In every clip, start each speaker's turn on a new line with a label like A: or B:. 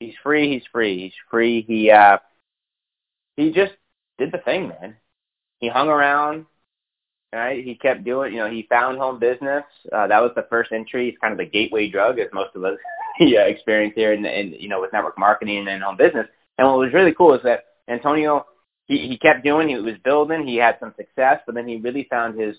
A: He's free. He's free. He's free. He uh, he just did the thing, man. He hung around. Right? He kept doing. You know, he found home business. Uh, that was the first entry. It's kind of the gateway drug, as most of us yeah, experience here, in, in you know, with network marketing and home business. And what was really cool is that Antonio, he, he kept doing. He was building. He had some success, but then he really found his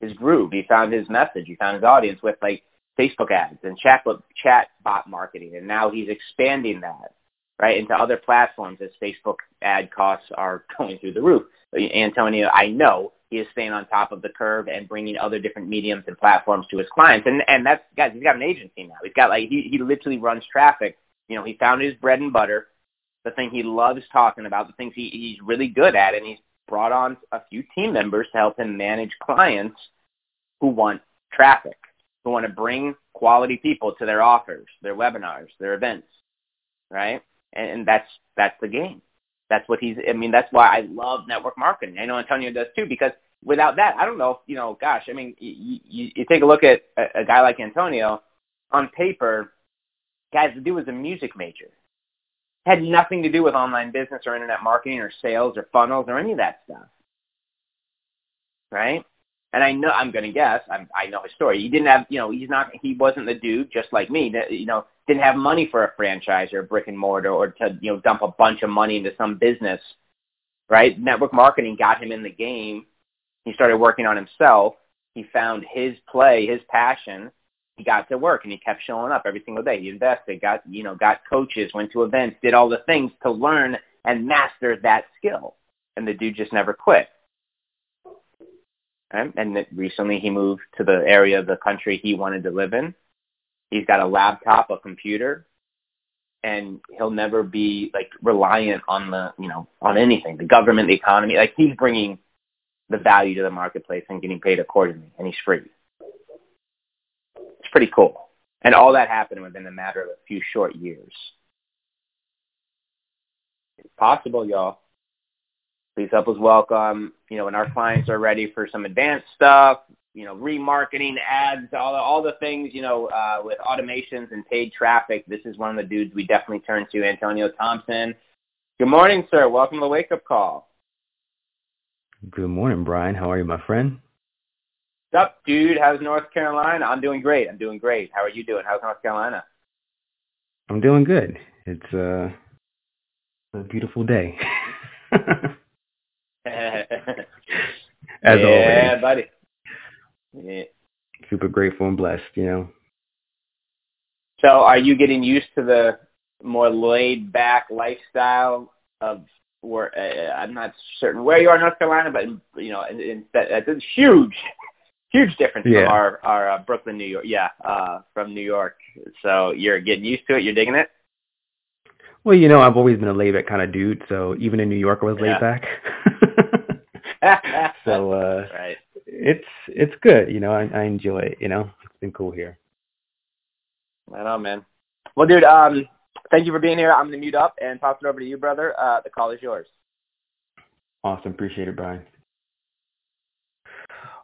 A: his groove. He found his message. He found his audience with like Facebook ads and chat chat bot marketing, and now he's expanding that right into other platforms as Facebook ad costs are going through the roof. Antonio, I know he is staying on top of the curve and bringing other different mediums and platforms to his clients, and and that's guys, he's got an agency now. He's got like he he literally runs traffic. You know, he found his bread and butter, the thing he loves talking about, the things he, he's really good at, and he's brought on a few team members to help him manage clients who want traffic who want to bring quality people to their offers, their webinars, their events, right? And, and that's that's the game. That's what he's. I mean, that's why I love network marketing. I know Antonio does too, because without that, I don't know. You know, gosh, I mean, you, you, you take a look at a, a guy like Antonio. On paper, guys, the dude was a music major. Had nothing to do with online business or internet marketing or sales or funnels or any of that stuff. Right? And I know I'm going to guess I'm, I know his story. He didn't have, you know, he's not, he wasn't the dude just like me that you know didn't have money for a franchise or a brick and mortar or to you know dump a bunch of money into some business, right? Network marketing got him in the game. He started working on himself. He found his play, his passion. He got to work and he kept showing up every single day. He invested, got you know, got coaches, went to events, did all the things to learn and master that skill. And the dude just never quit. Right? And recently he moved to the area of the country he wanted to live in. He's got a laptop, a computer, and he'll never be like reliant on the, you know, on anything, the government, the economy. Like he's bringing the value to the marketplace and getting paid accordingly, and he's free. It's pretty cool. And all that happened within a matter of a few short years. It's possible, y'all. Please help us welcome, you know, when our clients are ready for some advanced stuff, you know, remarketing, ads, all the, all the things, you know, uh, with automations and paid traffic. This is one of the dudes we definitely turn to, Antonio Thompson. Good morning, sir. Welcome to the Wake Up Call.
B: Good morning, Brian. How are you, my friend?
A: What's up, dude? How's North Carolina? I'm doing great. I'm doing great. How are you doing? How's North Carolina?
B: I'm doing good. It's uh, a beautiful day. As
A: yeah,
B: always.
A: Yeah, buddy. Yeah.
B: Super grateful and blessed, you know.
A: So are you getting used to the more laid back lifestyle of where uh, I'm not certain where you are in North Carolina, but you know, it's a huge, huge difference
B: yeah.
A: from our our uh, Brooklyn, New York. Yeah, uh, from New York. So you're getting used to it. You're digging it.
B: Well, you know, I've always been a laid back kind of dude. So even in New York, I was laid
A: Yeah.
B: back. so uh,
A: right.
B: it's it's good. You know, I, I enjoy it. You know, it's been cool here.
A: Right on, man. Well, dude, um, thank you for being here. I'm gonna mute up and pass it over to you, brother. Uh, the call is yours.
B: Awesome, appreciate it, Brian.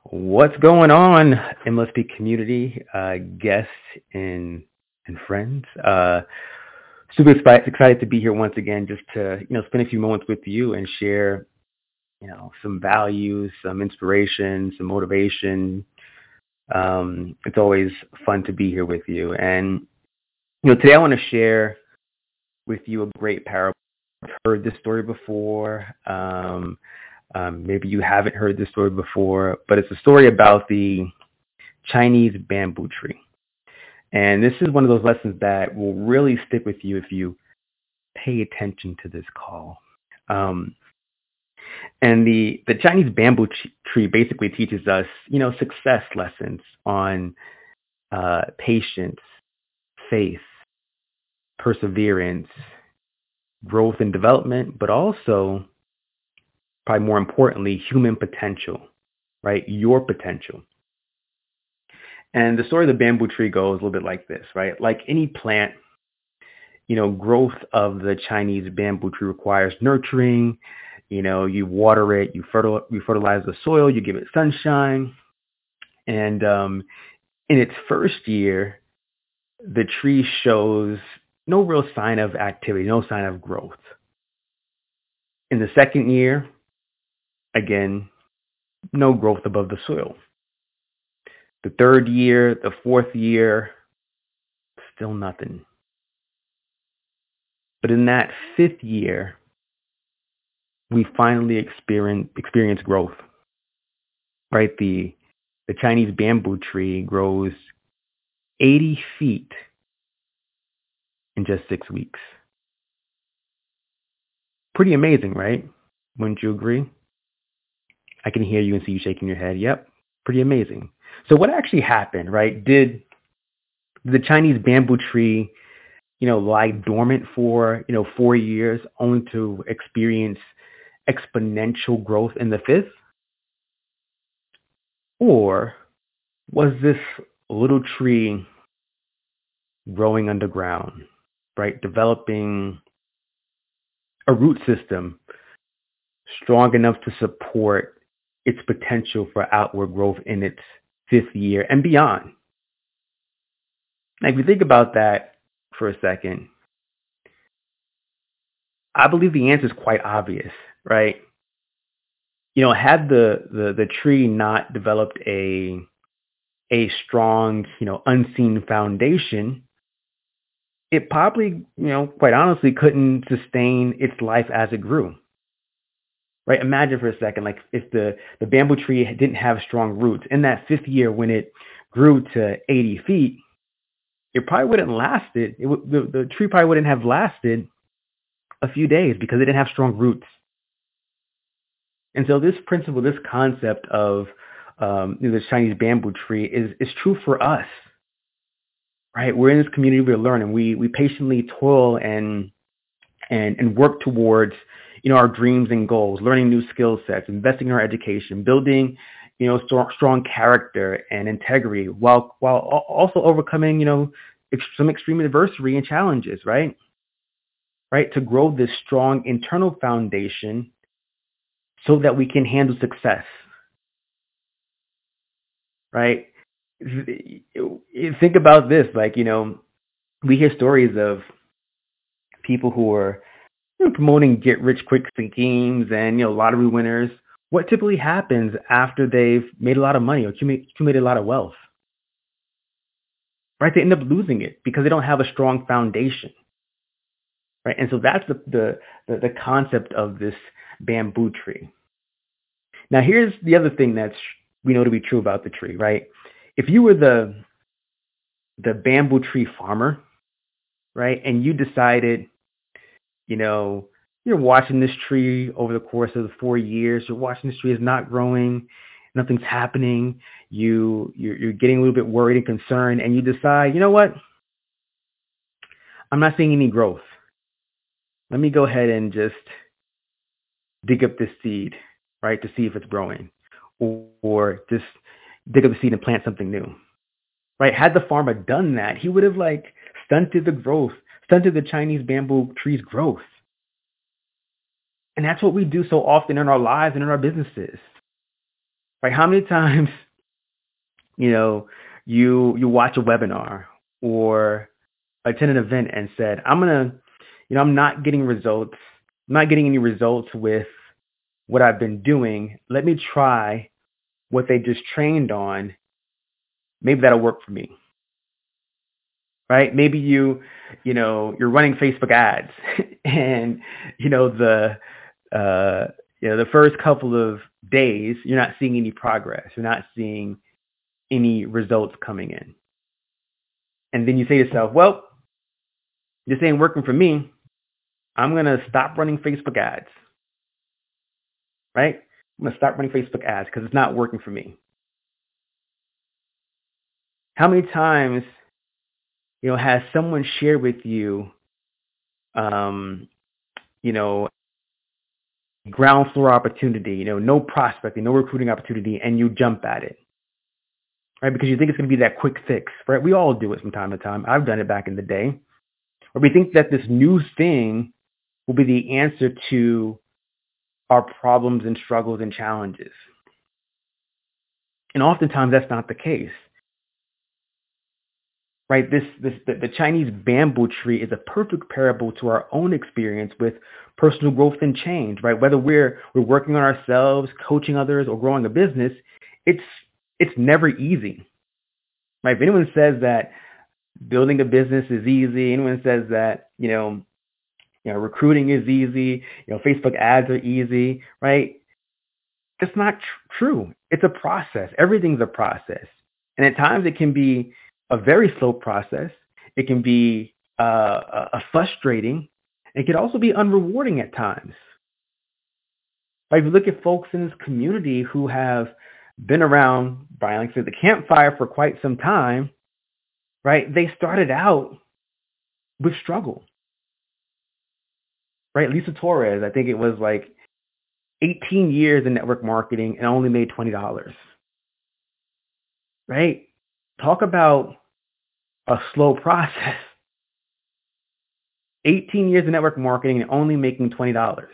B: What's going on, MLSP community, uh, guests and and friends? Uh, super excited to be here once again, just to you know spend a few moments with you and share, you know, some values, some inspiration, some motivation. Um, it's always fun to be here with you, and you know, today I want to share with you a great parable. I've heard this story before. Um, um, maybe you haven't heard this story before, but it's a story about the Chinese bamboo tree. And this is one of those lessons that will really stick with you if you pay attention to this call. Um, and the, the Chinese bamboo tree basically teaches us, you know, success lessons on uh, patience, faith, perseverance, growth and development, but also, probably more importantly, human potential, right? Your potential. And the story of the bamboo tree goes a little bit like this, right? Like any plant, you know, growth of the Chinese bamboo tree requires nurturing. You know, you water it, you, fertil- you fertilize the soil, you give it sunshine. And um, in its first year, the tree shows no real sign of activity, no sign of growth. In the second year, again, no growth above the soil. The third year, the fourth year, still nothing. But in that fifth year, we finally experience, experience growth. Right? The, the Chinese bamboo tree grows 80 feet in just six weeks. Pretty amazing, right? Wouldn't you agree? I can hear you and see you shaking your head. Yep, pretty amazing. So what actually happened, right? Did the Chinese bamboo tree, you know, lie dormant for, you know, four years only to experience exponential growth in the fifth? Or was this little tree growing underground, right? Developing a root system strong enough to support its potential for outward growth in its fifth year and beyond. Now, if you think about that for a second, I believe the answer is quite obvious, right? You know, had the, the, the tree not developed a a strong, you know, unseen foundation, it probably, you know, quite honestly couldn't sustain its life as it grew right? Imagine for a second, like if the, the bamboo tree didn't have strong roots in that fifth year when it grew to 80 feet, it probably wouldn't lasted. It w- the, the tree probably wouldn't have lasted a few days because it didn't have strong roots. And so this principle, this concept of um, you know, this Chinese bamboo tree is, is true for us, right? We're in this community, we're learning. We, we patiently toil and, and, and work towards you know, our dreams and goals, learning new skill sets, investing in our education, building, you know, strong, strong character and integrity while, while also overcoming, you know, some extreme adversity and challenges, right? Right? To grow this strong internal foundation so that we can handle success. Right? Think about this, like, you know, we hear stories of people who are promoting get rich quick schemes and you know lottery winners, what typically happens after they've made a lot of money or accumulated a lot of wealth? Right? They end up losing it because they don't have a strong foundation. Right? And so that's the the, the, the concept of this bamboo tree. Now here's the other thing that's we know to be true about the tree, right? If you were the the bamboo tree farmer, right, and you decided you know, you're watching this tree over the course of the four years. You're watching this tree is not growing, nothing's happening. You you're, you're getting a little bit worried and concerned, and you decide, you know what? I'm not seeing any growth. Let me go ahead and just dig up this seed, right, to see if it's growing, or, or just dig up the seed and plant something new, right? Had the farmer done that, he would have like stunted the growth stunted the Chinese bamboo tree's growth. And that's what we do so often in our lives and in our businesses. Right? How many times, you know, you you watch a webinar or attend an event and said, I'm gonna, you know, I'm not getting results. I'm not getting any results with what I've been doing. Let me try what they just trained on. Maybe that'll work for me right? Maybe you, you know, you're running Facebook ads and, you know, the, uh, you know, the first couple of days, you're not seeing any progress. You're not seeing any results coming in. And then you say to yourself, well, this ain't working for me. I'm going to stop running Facebook ads. Right? I'm going to stop running Facebook ads because it's not working for me. How many times you know, has someone shared with you um, you know, ground floor opportunity, you know, no prospecting, no recruiting opportunity, and you jump at it. Right? Because you think it's going to be that quick fix, right? We all do it from time to time. I've done it back in the day. Or we think that this new thing will be the answer to our problems and struggles and challenges. And oftentimes that's not the case. Right? This, this, the, the Chinese bamboo tree is a perfect parable to our own experience with personal growth and change, right? Whether we're, we're working on ourselves, coaching others, or growing a business, it's, it's never easy. Right? If anyone says that building a business is easy, anyone says that, you know, you know, recruiting is easy, you know, Facebook ads are easy, right? It's not tr- true. It's a process. Everything's a process. And at times it can be a very slow process. It can be uh, a frustrating. It can also be unrewarding at times. But if you look at folks in this community who have been around, Brian, like the campfire for quite some time, right? They started out with struggle, right? Lisa Torres, I think it was like 18 years in network marketing and only made $20. Right? Talk about a slow process. 18 years in network marketing and only making $20.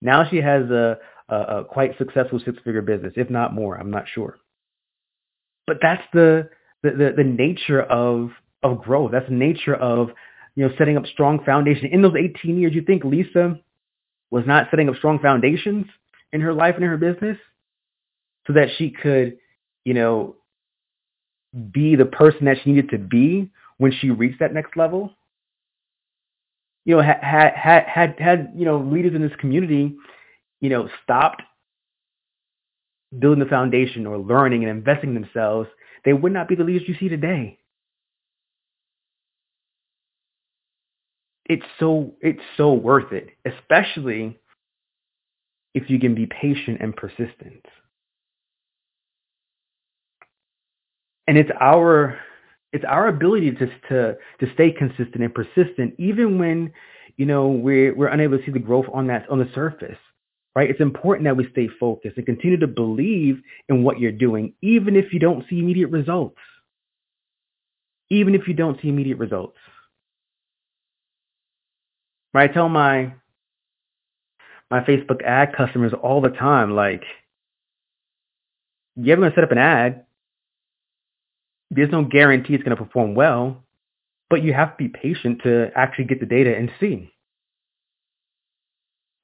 B: Now she has a, a, a quite successful six-figure business, if not more. I'm not sure. But that's the, the, the, the nature of, of growth. That's the nature of you know, setting up strong foundation. In those 18 years, you think Lisa was not setting up strong foundations in her life and in her business so that she could, you know, be the person that she needed to be when she reached that next level. You know, had had had had you know leaders in this community, you know, stopped building the foundation or learning and investing in themselves, they would not be the leaders you see today. It's so it's so worth it, especially if you can be patient and persistent. And it's our it's our ability to to to stay consistent and persistent even when you know we're we're unable to see the growth on that on the surface right? It's important that we stay focused and continue to believe in what you're doing even if you don't see immediate results. Even if you don't see immediate results right i tell my my Facebook ad customers all the time. Like, you're going to set up an ad. There's no guarantee it's going to perform well, but you have to be patient to actually get the data and see.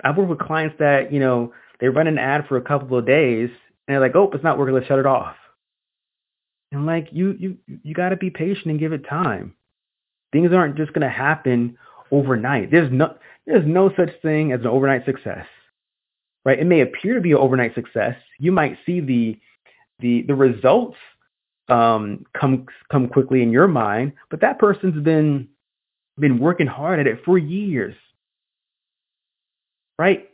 B: I've worked with clients that, you know, they run an ad for a couple of days and they're like, oh, it's not working, let's shut it off. And like, you, you, you got to be patient and give it time. Things aren't just going to happen overnight. There's no, there's no such thing as an overnight success, right? It may appear to be an overnight success. You might see the the the results um, come come quickly in your mind, but that person's been been working hard at it for years, right?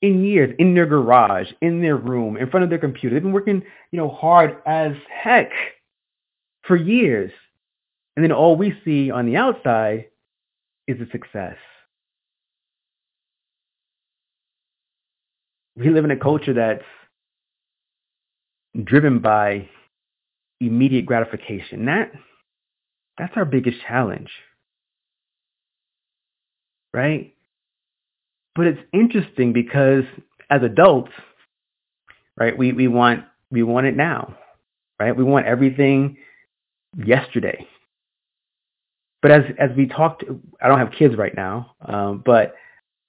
B: In years, in their garage, in their room, in front of their computer, they've been working, you know, hard as heck for years, and then all we see on the outside is a success. we live in a culture that's driven by immediate gratification. That that's our biggest challenge. Right? But it's interesting because as adults, right, we, we want we want it now. Right? We want everything yesterday. But as as we talked, I don't have kids right now, um, but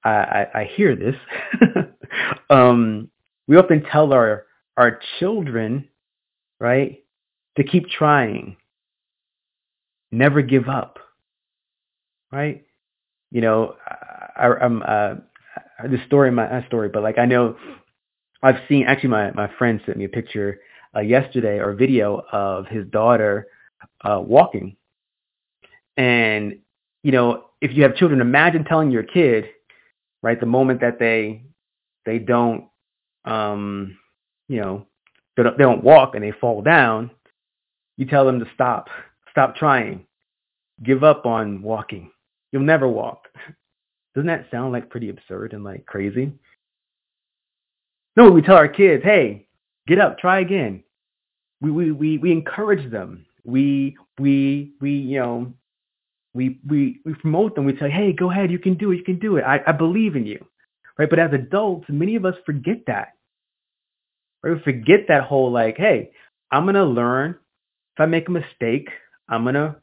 B: I, I, I hear this. um, we often tell our our children, right, to keep trying, never give up, right? You know, I, I'm uh, the story, my story, but like I know, I've seen actually my my friend sent me a picture uh, yesterday or video of his daughter uh, walking, and you know, if you have children, imagine telling your kid, right, the moment that they they don't, um, you know, they don't, they don't walk and they fall down, you tell them to stop, stop trying, give up on walking. You'll never walk. Doesn't that sound like pretty absurd and like crazy? No, we tell our kids, hey, get up, try again. We we we, we encourage them. We we we you know we we we promote them. We say, hey, go ahead, you can do it, you can do it. I, I believe in you. Right? But as adults, many of us forget that. Right? We forget that whole like, hey, I'm gonna learn. If I make a mistake, I'm gonna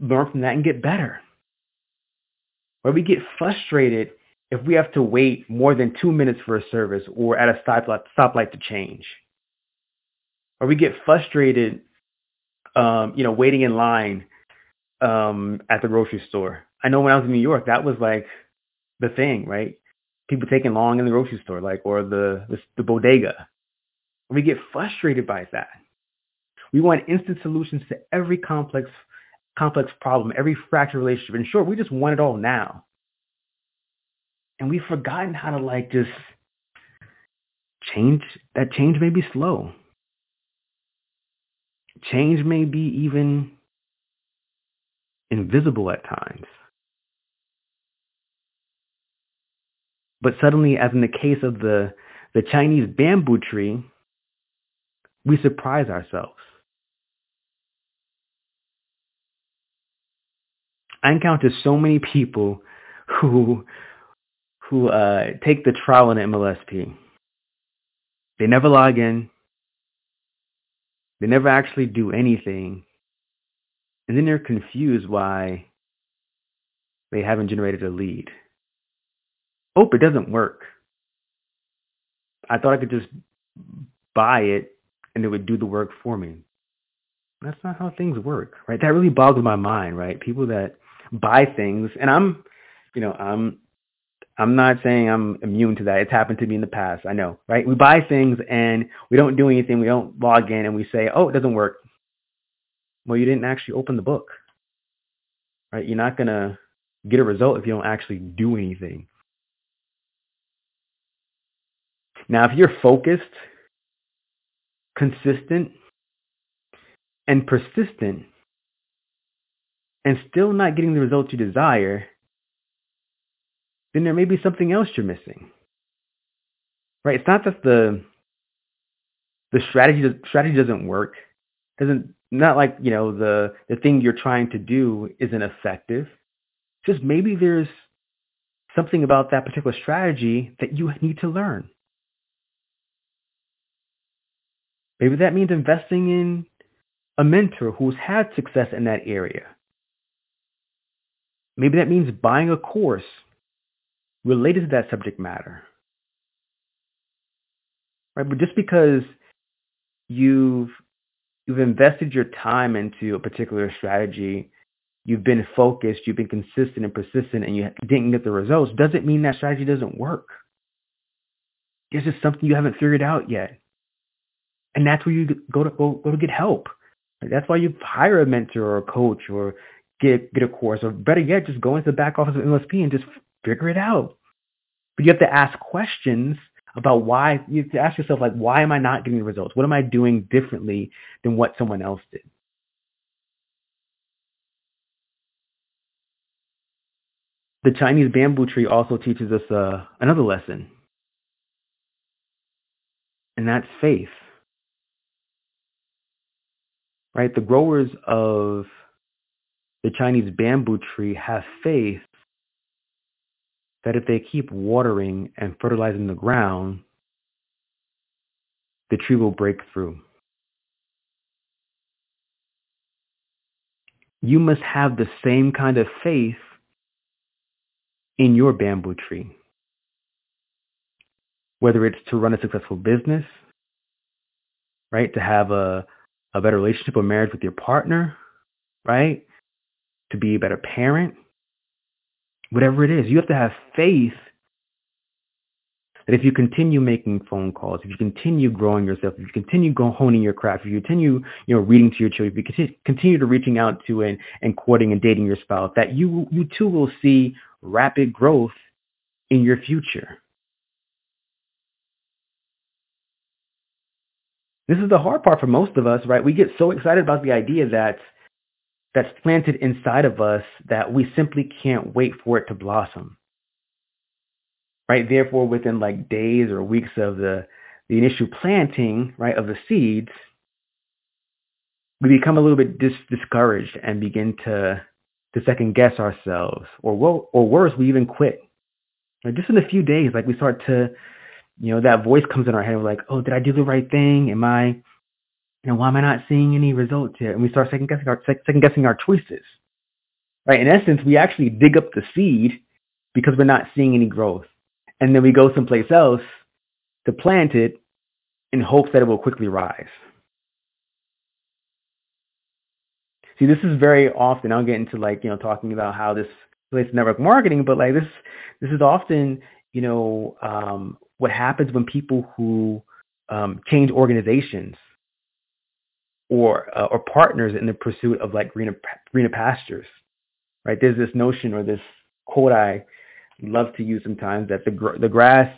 B: learn from that and get better. Where we get frustrated if we have to wait more than two minutes for a service or at a stoplight, stoplight to change. Or we get frustrated, um, you know, waiting in line um, at the grocery store. I know when I was in New York, that was like the thing, right? People taking long in the grocery store, like, or the, the, the bodega. We get frustrated by that. We want instant solutions to every complex complex problem, every fractured relationship. In short, we just want it all now. And we've forgotten how to like just change that change may be slow. Change may be even invisible at times. But suddenly, as in the case of the, the Chinese bamboo tree, we surprise ourselves. I encounter so many people who who uh, take the trial on MLSP. They never log in. They never actually do anything. And then they're confused why they haven't generated a lead. Oh, it doesn't work. I thought I could just buy it and it would do the work for me. That's not how things work, right? That really boggles my mind, right? People that buy things, and I'm, you know, I'm, I'm not saying I'm immune to that. It's happened to me in the past. I know, right? We buy things and we don't do anything. We don't log in and we say, oh, it doesn't work. Well, you didn't actually open the book, right? You're not gonna get a result if you don't actually do anything. Now, if you're focused, consistent, and persistent, and still not getting the results you desire, then there may be something else you're missing. Right? It's not that the the strategy strategy doesn't work. Doesn't not like, you know, the the thing you're trying to do isn't effective. Just maybe there's something about that particular strategy that you need to learn. Maybe that means investing in a mentor who's had success in that area. Maybe that means buying a course related to that subject matter. Right? But just because you've you've invested your time into a particular strategy, you've been focused, you've been consistent and persistent, and you didn't get the results, doesn't mean that strategy doesn't work. It's just something you haven't figured out yet. And that's where you go to go, go to get help. That's why you hire a mentor or a coach or get get a course, or better yet, just go into the back office of MSP and just figure it out. But you have to ask questions about why. You have to ask yourself like, why am I not getting the results? What am I doing differently than what someone else did? The Chinese bamboo tree also teaches us uh, another lesson, and that's faith. Right? The growers of the Chinese bamboo tree have faith that if they keep watering and fertilizing the ground, the tree will break through. You must have the same kind of faith in your bamboo tree. Whether it's to run a successful business, right? To have a, a better relationship or marriage with your partner, right? to be a better parent, whatever it is, you have to have faith that if you continue making phone calls, if you continue growing yourself, if you continue go honing your craft, if you continue, you know, reading to your children, if you continue to reaching out to and, and courting and dating your spouse, that you you too will see rapid growth in your future. This is the hard part for most of us, right? We get so excited about the idea that that's planted inside of us that we simply can't wait for it to blossom. right? Therefore, within like days or weeks of the, the initial planting, right, of the seeds, we become a little bit dis- discouraged and begin to to second guess ourselves, or wo- or worse, we even quit. Like just in a few days, like we start to, you know, that voice comes in our head. We're like, oh, did I do the right thing? Am I, know, why am I not seeing any results yet? And we start second guessing our second guessing our choices. Right. In essence, we actually dig up the seed because we're not seeing any growth, and then we go someplace else to plant it in hopes that it will quickly rise. See, this is very often. I'll get into like you know talking about how this relates to network marketing, but like this this is often you know um, what happens when people who um, change organizations or uh, or partners in the pursuit of like greener greener pastures, right? There's this notion or this quote I love to use sometimes that the gr- the grass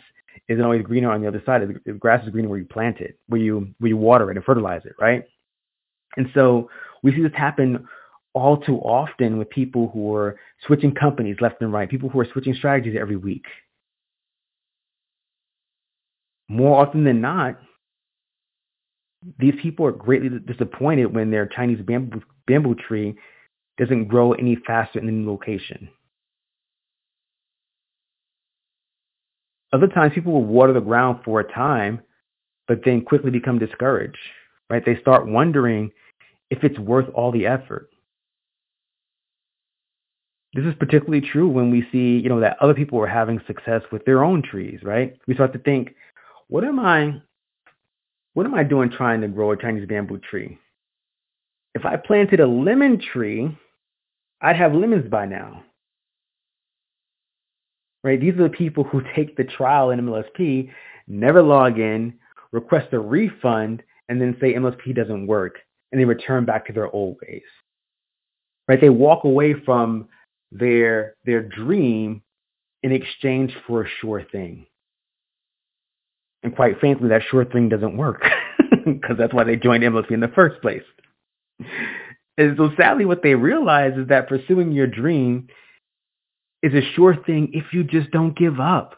B: isn't always greener on the other side. The grass is greener where you plant it, where you where you water it and fertilize it, right? And so we see this happen all too often with people who are switching companies left and right, people who are switching strategies every week. More often than not, these people are greatly disappointed when their Chinese bamboo, bamboo tree doesn't grow any faster in the new location. Other times, people will water the ground for a time, but then quickly become discouraged. Right? They start wondering if it's worth all the effort. This is particularly true when we see, you know, that other people are having success with their own trees, right? We start to think, what am I what am I doing trying to grow a Chinese bamboo tree? If I planted a lemon tree, I'd have lemons by now. Right? These are the people who take the trial in MLSP, never log in, request a refund, and then say MLSP doesn't work and they return back to their old ways. Right? They walk away from their their dream in exchange for a sure thing. And quite frankly, that sure thing doesn't work because that's why they joined MLSP in the first place. And so sadly, what they realize is that pursuing your dream is a sure thing if you just don't give up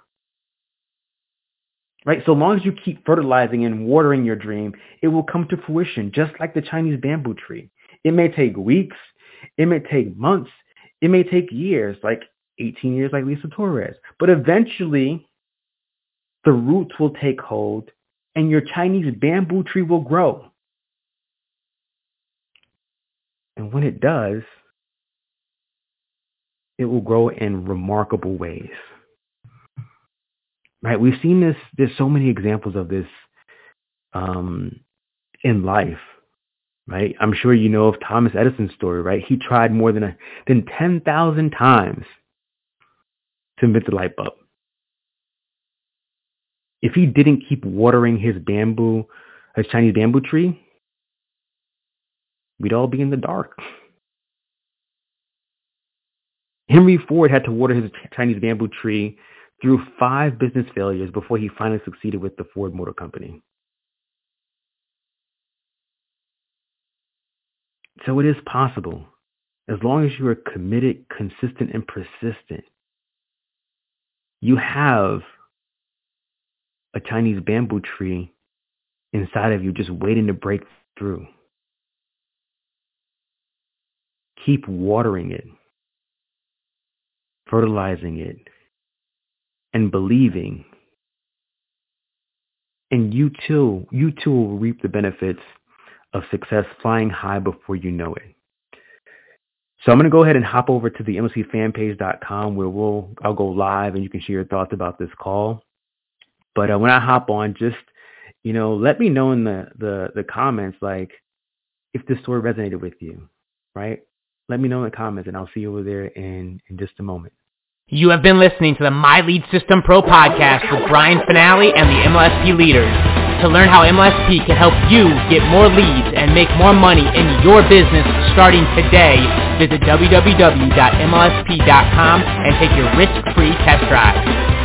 B: right? So long as you keep fertilizing and watering your dream, it will come to fruition, just like the Chinese bamboo tree. It may take weeks, it may take months, it may take years, like 18 years like Lisa Torres. But eventually, the roots will take hold and your Chinese bamboo tree will grow. And when it does, it will grow in remarkable ways right? We've seen this. There's so many examples of this um, in life, right? I'm sure you know of Thomas Edison's story, right? He tried more than a, than ten thousand times to invent the light bulb. If he didn't keep watering his bamboo, his Chinese bamboo tree, we'd all be in the dark. Henry Ford had to water his Chinese bamboo tree through five business failures before he finally succeeded with the Ford Motor Company. So it is possible, as long as you are committed, consistent, and persistent. You have a Chinese bamboo tree inside of you just waiting to break through. Keep watering it, fertilizing it, and believing. And you too, you too will reap the benefits of success flying high before you know it. So I'm going to go ahead and hop over to the mlspfanpage.com where we'll I'll go live and you can share your thoughts about this call. But uh, when I hop on, just you know, let me know in the the the comments like if this story resonated with you, right? Let me know in the comments, and I'll see you over there in in just a moment.
C: You have been listening to the My Lead System Pro podcast with Brian Fanale and the MLSP leaders. To learn how MLSP can help you get more leads and make more money in your business starting today, visit www.mlsp.com and take your risk-free test drive.